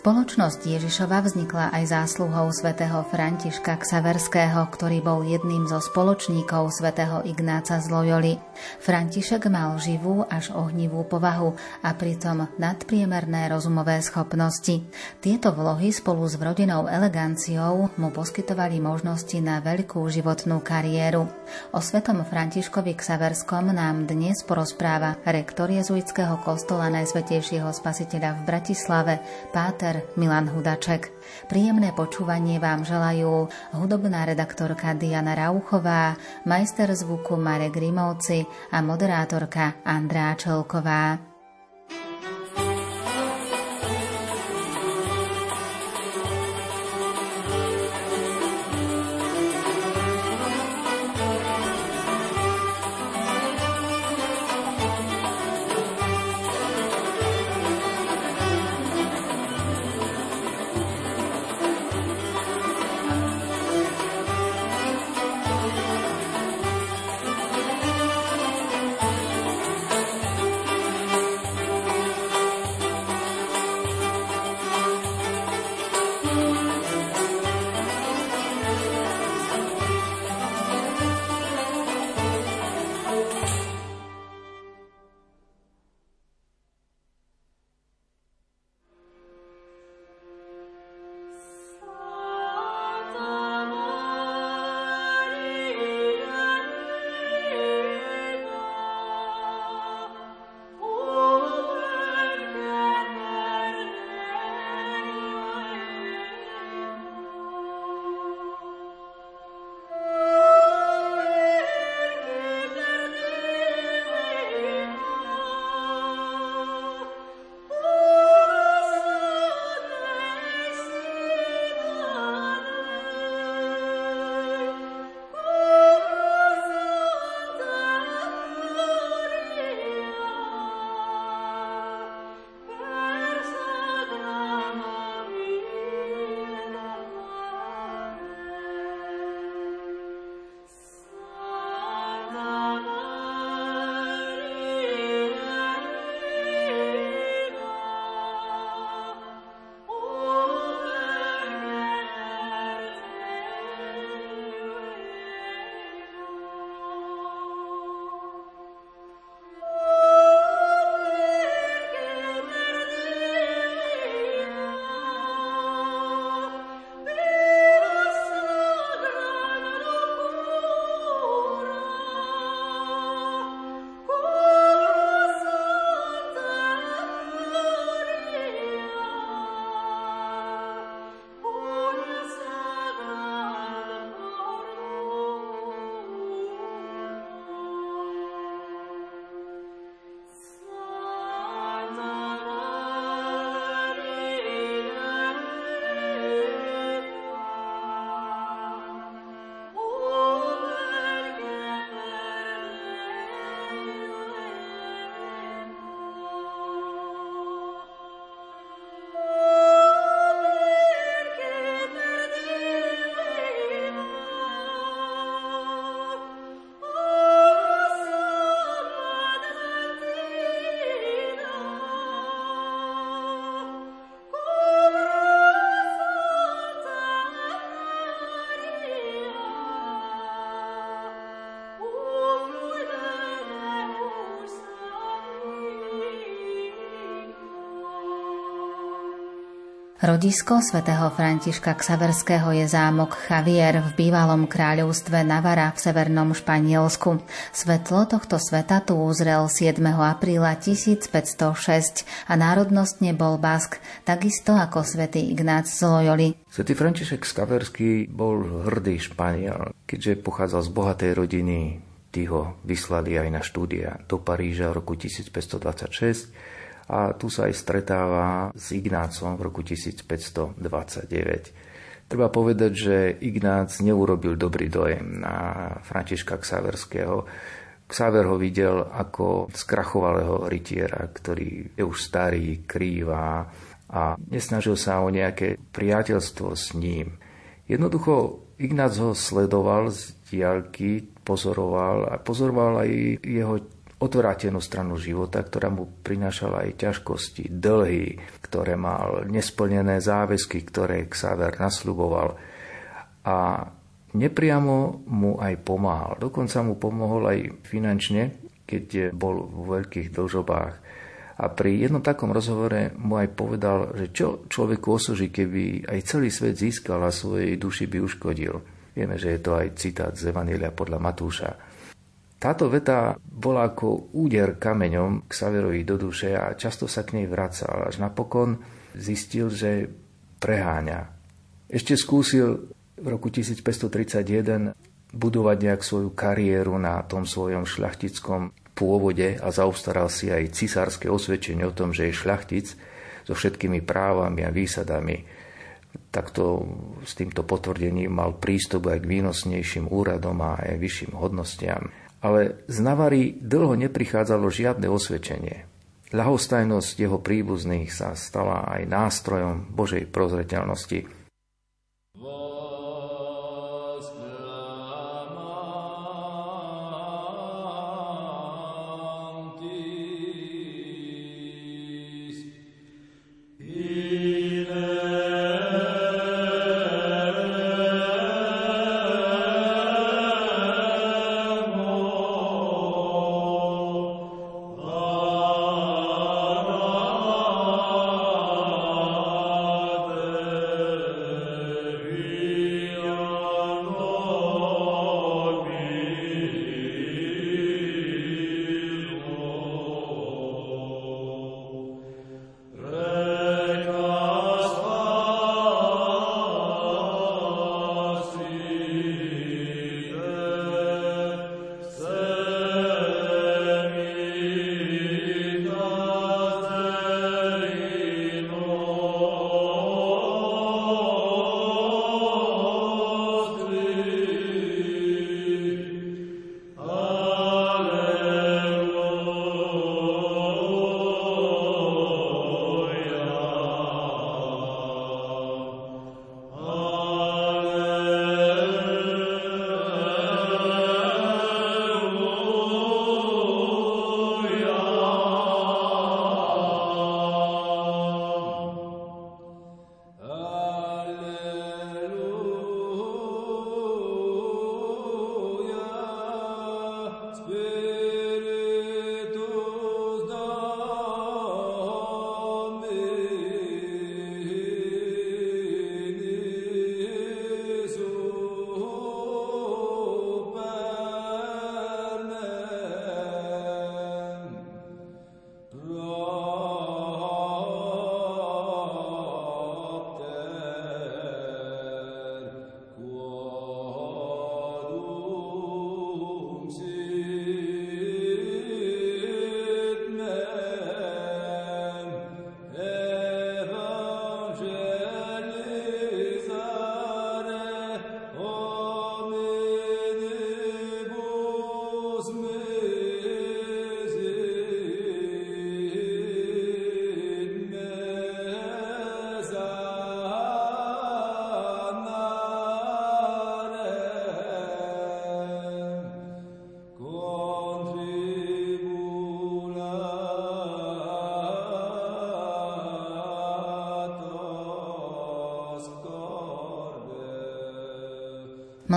Spoločnosť Ježišova vznikla aj zásluhou svätého Františka Ksaverského, ktorý bol jedným zo spoločníkov svätého Ignáca z Loyoli. František mal živú až ohnivú povahu a pritom nadpriemerné rozumové schopnosti. Tieto vlohy spolu s vrodenou eleganciou mu poskytovali možnosti na veľkú životnú kariéru. O svetom Františkovi Ksaverskom nám dnes porozpráva rektor jezuitského kostola Najsvetejšieho spasiteľa v Bratislave, Pát Páter Milan Hudaček. Príjemné počúvanie vám želajú hudobná redaktorka Diana Rauchová, majster zvuku Marek Rimovci a moderátorka Andrá Čelková. Rodisko svätého Františka Ksaverského je zámok Javier v bývalom kráľovstve Navara v severnom Španielsku. Svetlo tohto sveta tu uzrel 7. apríla 1506 a národnostne bol Bask, takisto ako svätý Ignác z Loyoli. Svetý František Ksaverský bol hrdý Španiel, keďže pochádzal z bohatej rodiny. Tí ho vyslali aj na štúdia do Paríža v roku 1526 a tu sa aj stretáva s Ignácom v roku 1529. Treba povedať, že Ignác neurobil dobrý dojem na Františka Ksaverského. Ksaver ho videl ako skrachovalého rytiera, ktorý je už starý, krýva a nesnažil sa o nejaké priateľstvo s ním. Jednoducho Ignác ho sledoval z diaľky, pozoroval a pozoroval aj jeho odvrátenú stranu života, ktorá mu prinášala aj ťažkosti, dlhy, ktoré mal, nesplnené záväzky, ktoré Xaver nasľuboval. A nepriamo mu aj pomáhal. Dokonca mu pomohol aj finančne, keď bol vo veľkých dlžobách. A pri jednom takom rozhovore mu aj povedal, že čo človeku osoží, keby aj celý svet získal a svojej duši by uškodil. Vieme, že je to aj citát z Evanília podľa Matúša. Táto veta bola ako úder kameňom k Saverovi do duše a často sa k nej vracal, až napokon zistil, že preháňa. Ešte skúsil v roku 1531 budovať nejak svoju kariéru na tom svojom šľachtickom pôvode a zaobstaral si aj cisárske osvedčenie o tom, že je šľachtic so všetkými právami a výsadami. Takto s týmto potvrdením mal prístup aj k výnosnejším úradom a aj vyšším hodnostiam ale z Navary dlho neprichádzalo žiadne osvedčenie. Ľahostajnosť jeho príbuzných sa stala aj nástrojom Božej prozreteľnosti.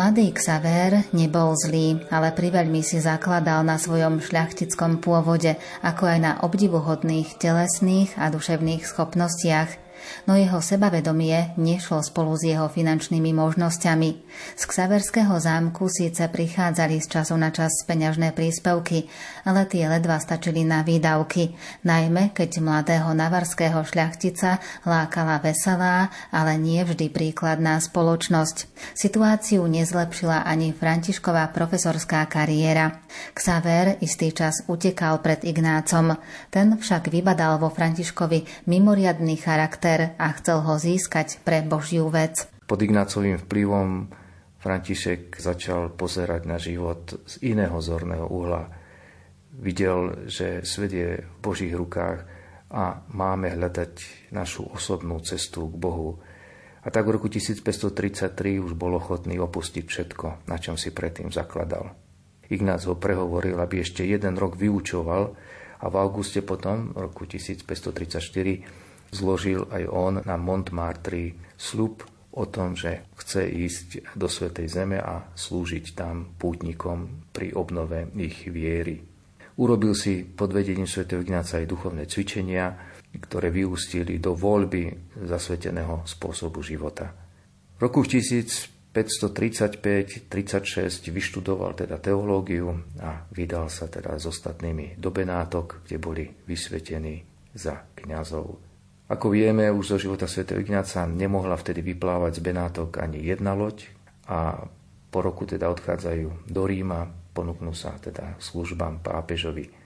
Mladý Xaver nebol zlý, ale priveľmi si zakladal na svojom šľachtickom pôvode, ako aj na obdivuhodných telesných a duševných schopnostiach no jeho sebavedomie nešlo spolu s jeho finančnými možnosťami. Z Ksaverského zámku síce prichádzali z času na čas peňažné príspevky, ale tie ledva stačili na výdavky, najmä keď mladého navarského šľachtica lákala veselá, ale nie vždy príkladná spoločnosť. Situáciu nezlepšila ani Františková profesorská kariéra. Ksaver istý čas utekal pred Ignácom, ten však vybadal vo Františkovi mimoriadný charakter a chcel ho získať pre Božiu vec. Pod Ignácovým vplyvom František začal pozerať na život z iného zorného uhla. Videl, že svet je v Božích rukách a máme hľadať našu osobnú cestu k Bohu. A tak v roku 1533 už bol ochotný opustiť všetko, na čom si predtým zakladal. Ignác ho prehovoril, aby ešte jeden rok vyučoval a v auguste potom, roku 1534, zložil aj on na Montmartre slub o tom, že chce ísť do Svetej Zeme a slúžiť tam pútnikom pri obnove ich viery. Urobil si pod vedením Sv. Ignáca aj duchovné cvičenia, ktoré vyústili do voľby zasveteného spôsobu života. V roku 1535-36 vyštudoval teda teológiu a vydal sa teda s ostatnými do Benátok, kde boli vysvetení za kňazov ako vieme, už zo života Sv. Ignáca nemohla vtedy vyplávať z Benátok ani jedna loď a po roku teda odchádzajú do Ríma, ponúknú sa teda službám pápežovi.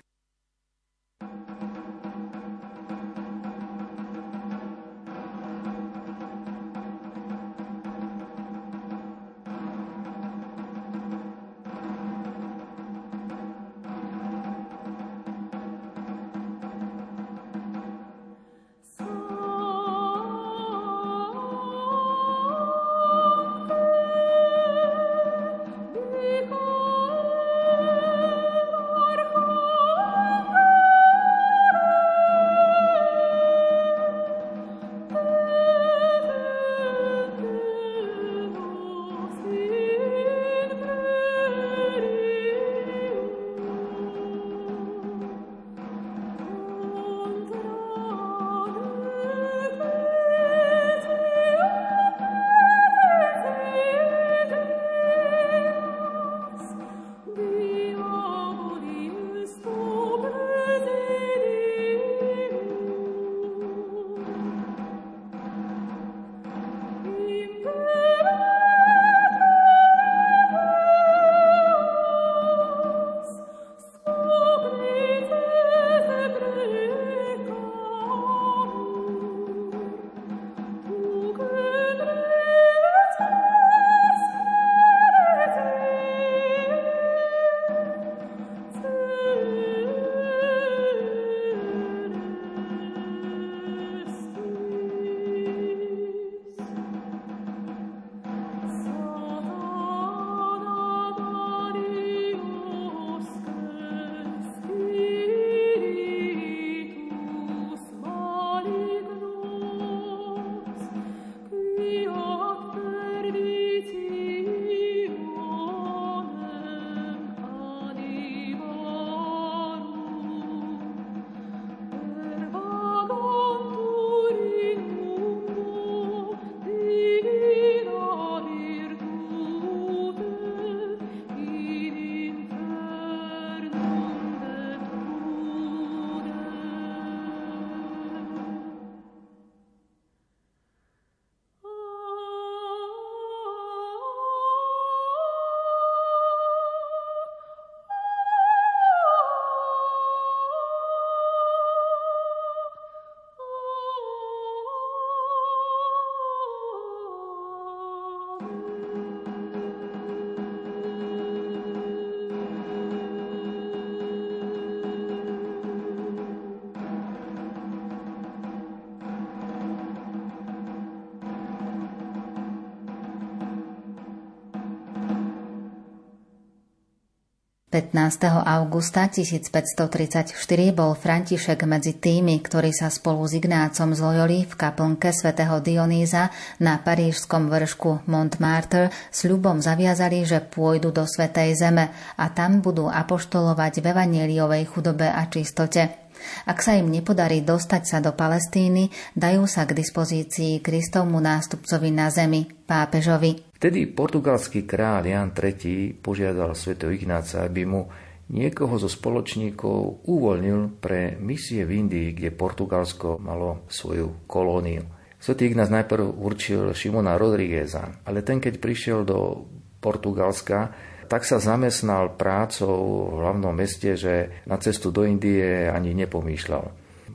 15. augusta 1534 bol František medzi tými, ktorí sa spolu s Ignácom zlojoli v kaplnke svätého Dionýza na parížskom vršku Montmartre s ľubom zaviazali, že pôjdu do Svetej Zeme a tam budú apoštolovať v evanieliovej chudobe a čistote. Ak sa im nepodarí dostať sa do Palestíny, dajú sa k dispozícii Kristovmu nástupcovi na zemi, pápežovi. Vtedy portugalský kráľ Jan III požiadal Sv. Ignáca, aby mu niekoho zo spoločníkov uvoľnil pre misie v Indii, kde Portugalsko malo svoju kolóniu. Svetý Ignác najprv určil Šimona Rodrígueza, ale ten, keď prišiel do Portugalska, tak sa zamestnal prácou v hlavnom meste, že na cestu do Indie ani nepomýšľal.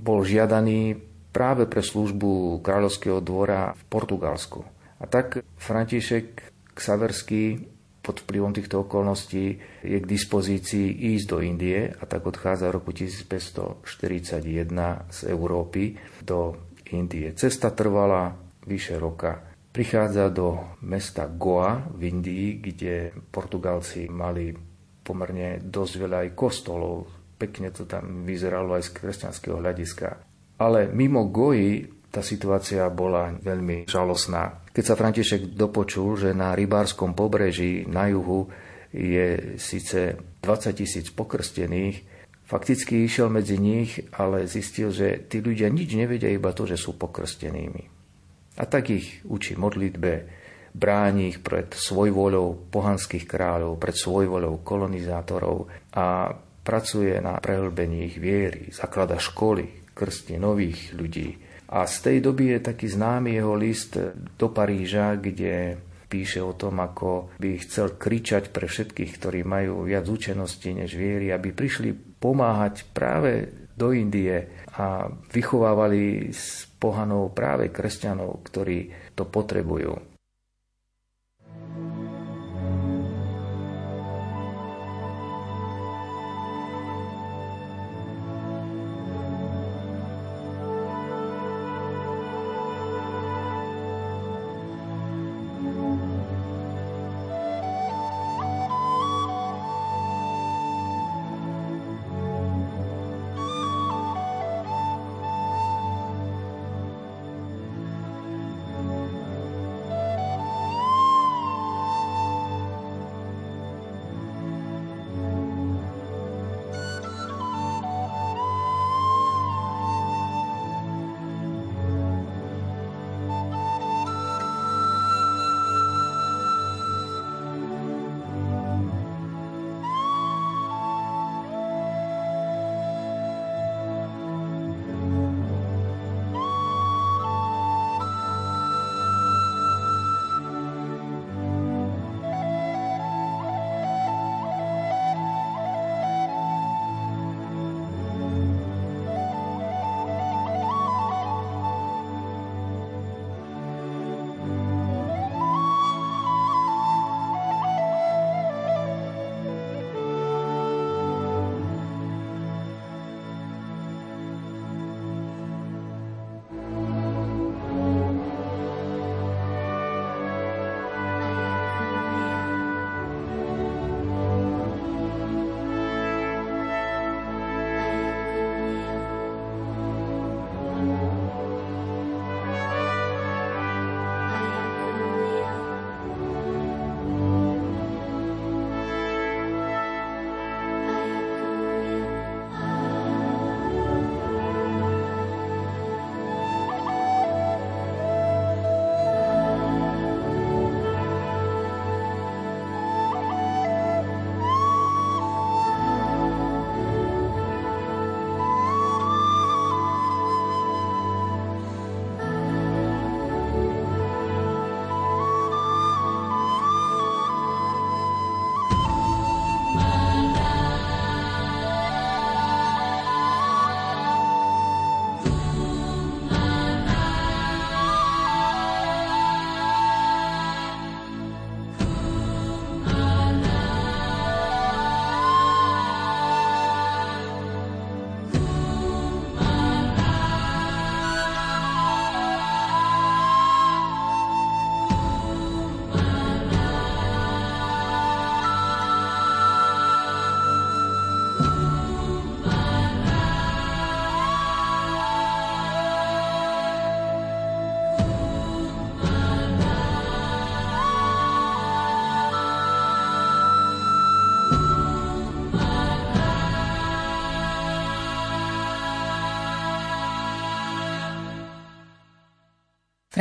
Bol žiadaný práve pre službu kráľovského dvora v Portugalsku. A tak František Ksaverský pod vplyvom týchto okolností je k dispozícii ísť do Indie a tak odchádza v roku 1541 z Európy do Indie. Cesta trvala vyše roka prichádza do mesta Goa v Indii, kde Portugalci mali pomerne dosť veľa aj kostolov. Pekne to tam vyzeralo aj z kresťanského hľadiska. Ale mimo Goji tá situácia bola veľmi žalostná. Keď sa František dopočul, že na rybárskom pobreží na juhu je síce 20 tisíc pokrstených, fakticky išiel medzi nich, ale zistil, že tí ľudia nič nevedia iba to, že sú pokrstenými. A tak ich učí modlitbe, bráni ich pred svojvoľou pohanských kráľov, pred svojvoľou kolonizátorov a pracuje na prehlbení ich viery, zaklada školy, krsti nových ľudí. A z tej doby je taký známy jeho list do Paríža, kde píše o tom, ako by chcel kričať pre všetkých, ktorí majú viac účenosti než viery, aby prišli pomáhať práve do Indie a vychovávali s pohanou práve kresťanov, ktorí to potrebujú.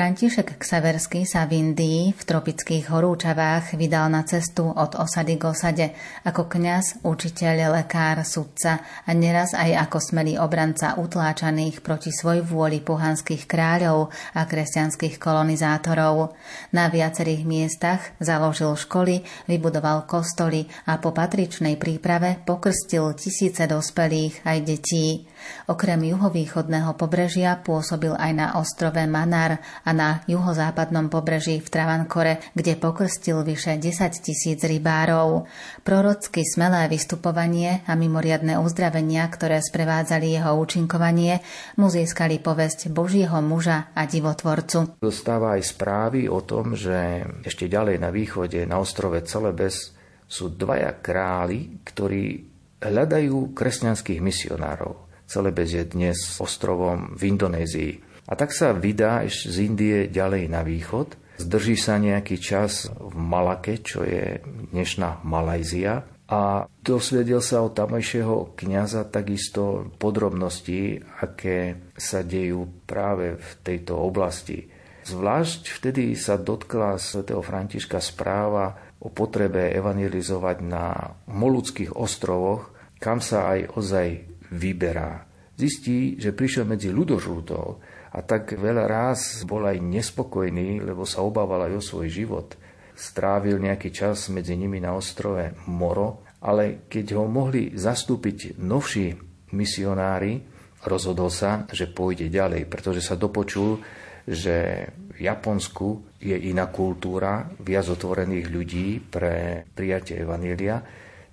František Ksaverský sa v Indii v tropických horúčavách vydal na cestu od osady k osade ako kňaz, učiteľ, lekár, sudca a neraz aj ako smelý obranca utláčaných proti svoj vôli pohanských kráľov a kresťanských kolonizátorov. Na viacerých miestach založil školy, vybudoval kostoly a po patričnej príprave pokrstil tisíce dospelých aj detí. Okrem juhovýchodného pobrežia pôsobil aj na ostrove Manar a na juhozápadnom pobreží v Travankore, kde pokrstil vyše 10 tisíc rybárov. Prorocky smelé vystupovanie a mimoriadne uzdravenia, ktoré sprevádzali jeho účinkovanie, mu získali povesť Božieho muža a divotvorcu. Dostáva aj správy o tom, že ešte ďalej na východe, na ostrove Celebes, sú dvaja králi, ktorí hľadajú kresťanských misionárov. Celebes je dnes ostrovom v Indonézii. A tak sa vydá z Indie ďalej na východ, zdrží sa nejaký čas v Malake, čo je dnešná Malajzia, a dosvedel sa od tamojšieho kniaza takisto podrobnosti, aké sa dejú práve v tejto oblasti. Zvlášť vtedy sa dotkla svätého Františka správa o potrebe evangelizovať na Moluckých ostrovoch, kam sa aj ozaj vyberá. Zistí, že prišiel medzi ľudožrutov a tak veľa ráz bol aj nespokojný, lebo sa obával aj o svoj život strávil nejaký čas medzi nimi na ostrove Moro, ale keď ho mohli zastúpiť novší misionári, rozhodol sa, že pôjde ďalej, pretože sa dopočul, že v Japonsku je iná kultúra, viac otvorených ľudí pre prijatie Evanília,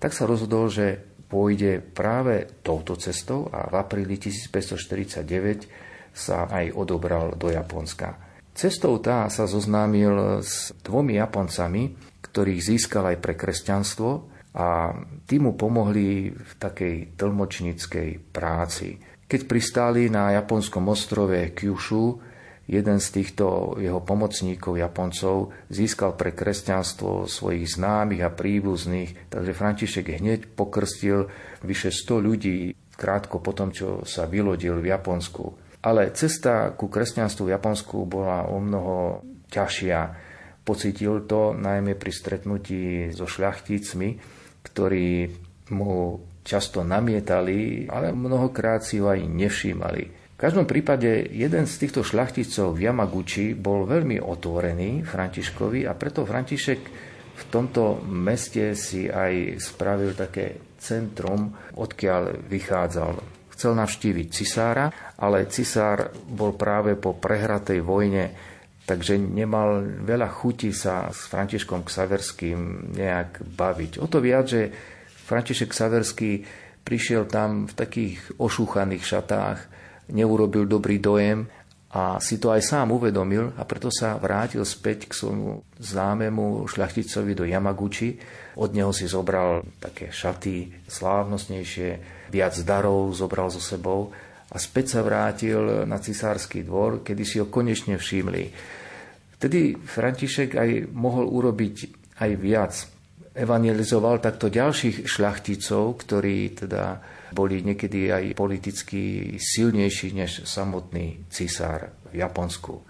tak sa rozhodol, že pôjde práve touto cestou a v apríli 1549 sa aj odobral do Japonska. Cestou tá sa zoznámil s dvomi Japoncami, ktorých získal aj pre kresťanstvo a tí mu pomohli v takej tlmočníckej práci. Keď pristáli na japonskom ostrove Kyushu, jeden z týchto jeho pomocníkov Japoncov získal pre kresťanstvo svojich známych a príbuzných, takže František hneď pokrstil vyše 100 ľudí krátko po tom, čo sa vylodil v Japonsku. Ale cesta ku kresťanstvu v Japonsku bola o mnoho ťažšia. Pocítil to najmä pri stretnutí so šľachticmi, ktorí mu často namietali, ale mnohokrát si ho aj nevšímali. V každom prípade jeden z týchto šľachticov v Yamaguchi bol veľmi otvorený Františkovi a preto František v tomto meste si aj spravil také centrum, odkiaľ vychádzal Chcel navštíviť cisára, ale cisár bol práve po prehratej vojne, takže nemal veľa chuti sa s Františkom Ksaverským nejak baviť. O to viac, že František Ksaverský prišiel tam v takých ošúchaných šatách, neurobil dobrý dojem a si to aj sám uvedomil a preto sa vrátil späť k svojmu známemu šľachticovi do Yamaguchi. Od neho si zobral také šaty slávnostnejšie, viac darov zobral so sebou a späť sa vrátil na cisársky dvor, kedy si ho konečne všimli. Vtedy František aj mohol urobiť aj viac. Evangelizoval takto ďalších šľachticov, ktorí teda boli niekedy aj politicky silnejší než samotný cisár v Japonsku.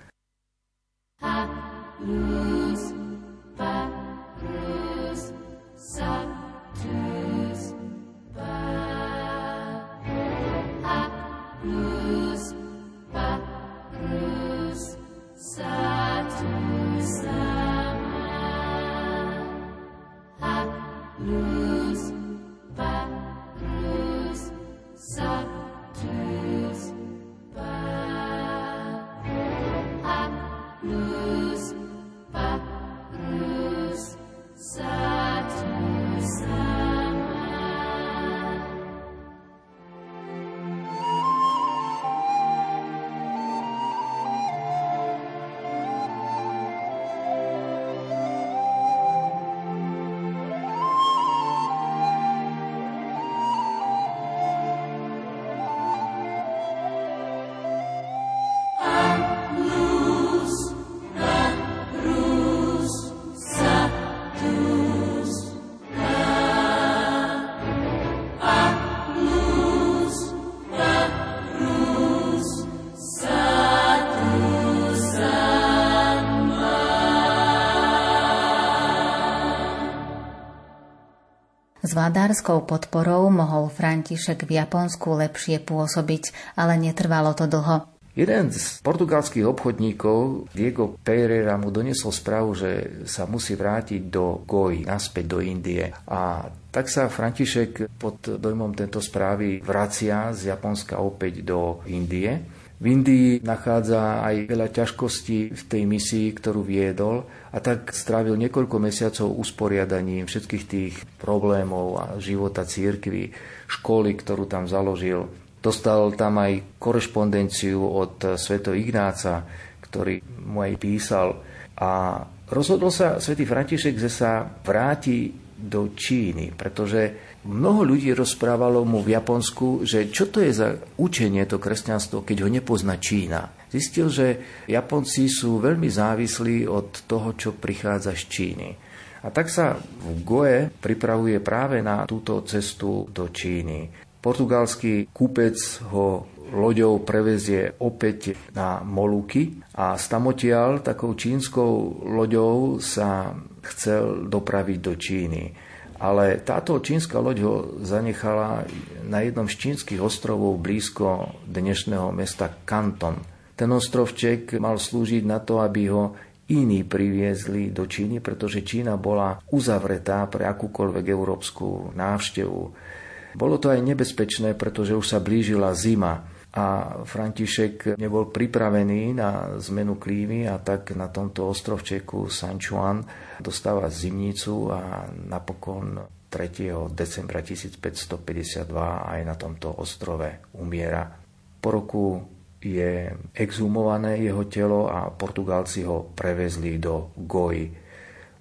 Vladárskou podporou mohol František v Japonsku lepšie pôsobiť, ale netrvalo to dlho. Jeden z portugalských obchodníkov, Diego Pereira, mu doniesol správu, že sa musí vrátiť do Goji, naspäť do Indie. A tak sa František pod dojmom tejto správy vracia z Japonska opäť do Indie. V Indii nachádza aj veľa ťažkostí v tej misii, ktorú viedol a tak strávil niekoľko mesiacov usporiadaním všetkých tých problémov a života církvy, školy, ktorú tam založil. Dostal tam aj korešpondenciu od sveto Ignáca, ktorý mu aj písal a rozhodol sa svätý František, že sa vráti do Číny, pretože mnoho ľudí rozprávalo mu v Japonsku, že čo to je za učenie to kresťanstvo, keď ho nepozná Čína. Zistil, že Japonci sú veľmi závislí od toho, čo prichádza z Číny. A tak sa v Goe pripravuje práve na túto cestu do Číny. Portugalský kúpec ho loďou prevezie opäť na Moluky a stamotiaľ takou čínskou loďou sa chcel dopraviť do Číny. Ale táto čínska loď ho zanechala na jednom z čínskych ostrovov blízko dnešného mesta Kanton. Ten ostrovček mal slúžiť na to, aby ho iní priviezli do Číny, pretože Čína bola uzavretá pre akúkoľvek európsku návštevu. Bolo to aj nebezpečné, pretože už sa blížila zima a František nebol pripravený na zmenu klímy a tak na tomto ostrovčeku San Juan dostáva zimnicu a napokon 3. decembra 1552 aj na tomto ostrove umiera. Po roku je exhumované jeho telo a Portugálci ho prevezli do Goji.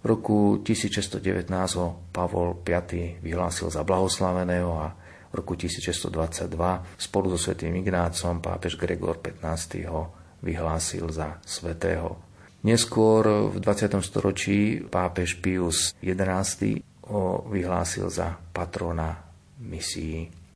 V roku 1619 ho Pavol V vyhlásil za blahoslaveného a roku 1622 spolu so svätým Ignácom pápež Gregor XV ho vyhlásil za svetého. Neskôr v 20. storočí pápež Pius XI ho vyhlásil za patrona misií.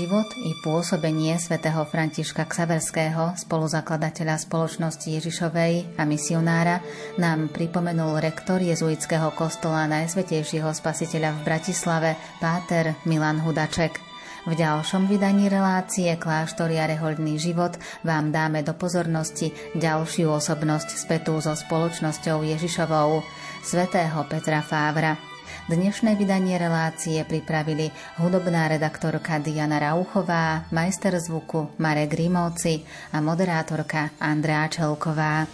Život i pôsobenie svätého Františka Ksaverského, spoluzakladateľa spoločnosti Ježišovej a misionára, nám pripomenul rektor jezuitského kostola Najsvetejšieho spasiteľa v Bratislave, páter Milan Hudaček. V ďalšom vydaní relácie Kláštor a rehoľný život vám dáme do pozornosti ďalšiu osobnosť spätú so spoločnosťou Ježišovou, svätého Petra Fávra. Dnešné vydanie relácie pripravili hudobná redaktorka Diana Rauchová, majster zvuku Marek Grimovci a moderátorka Andrea Čelková.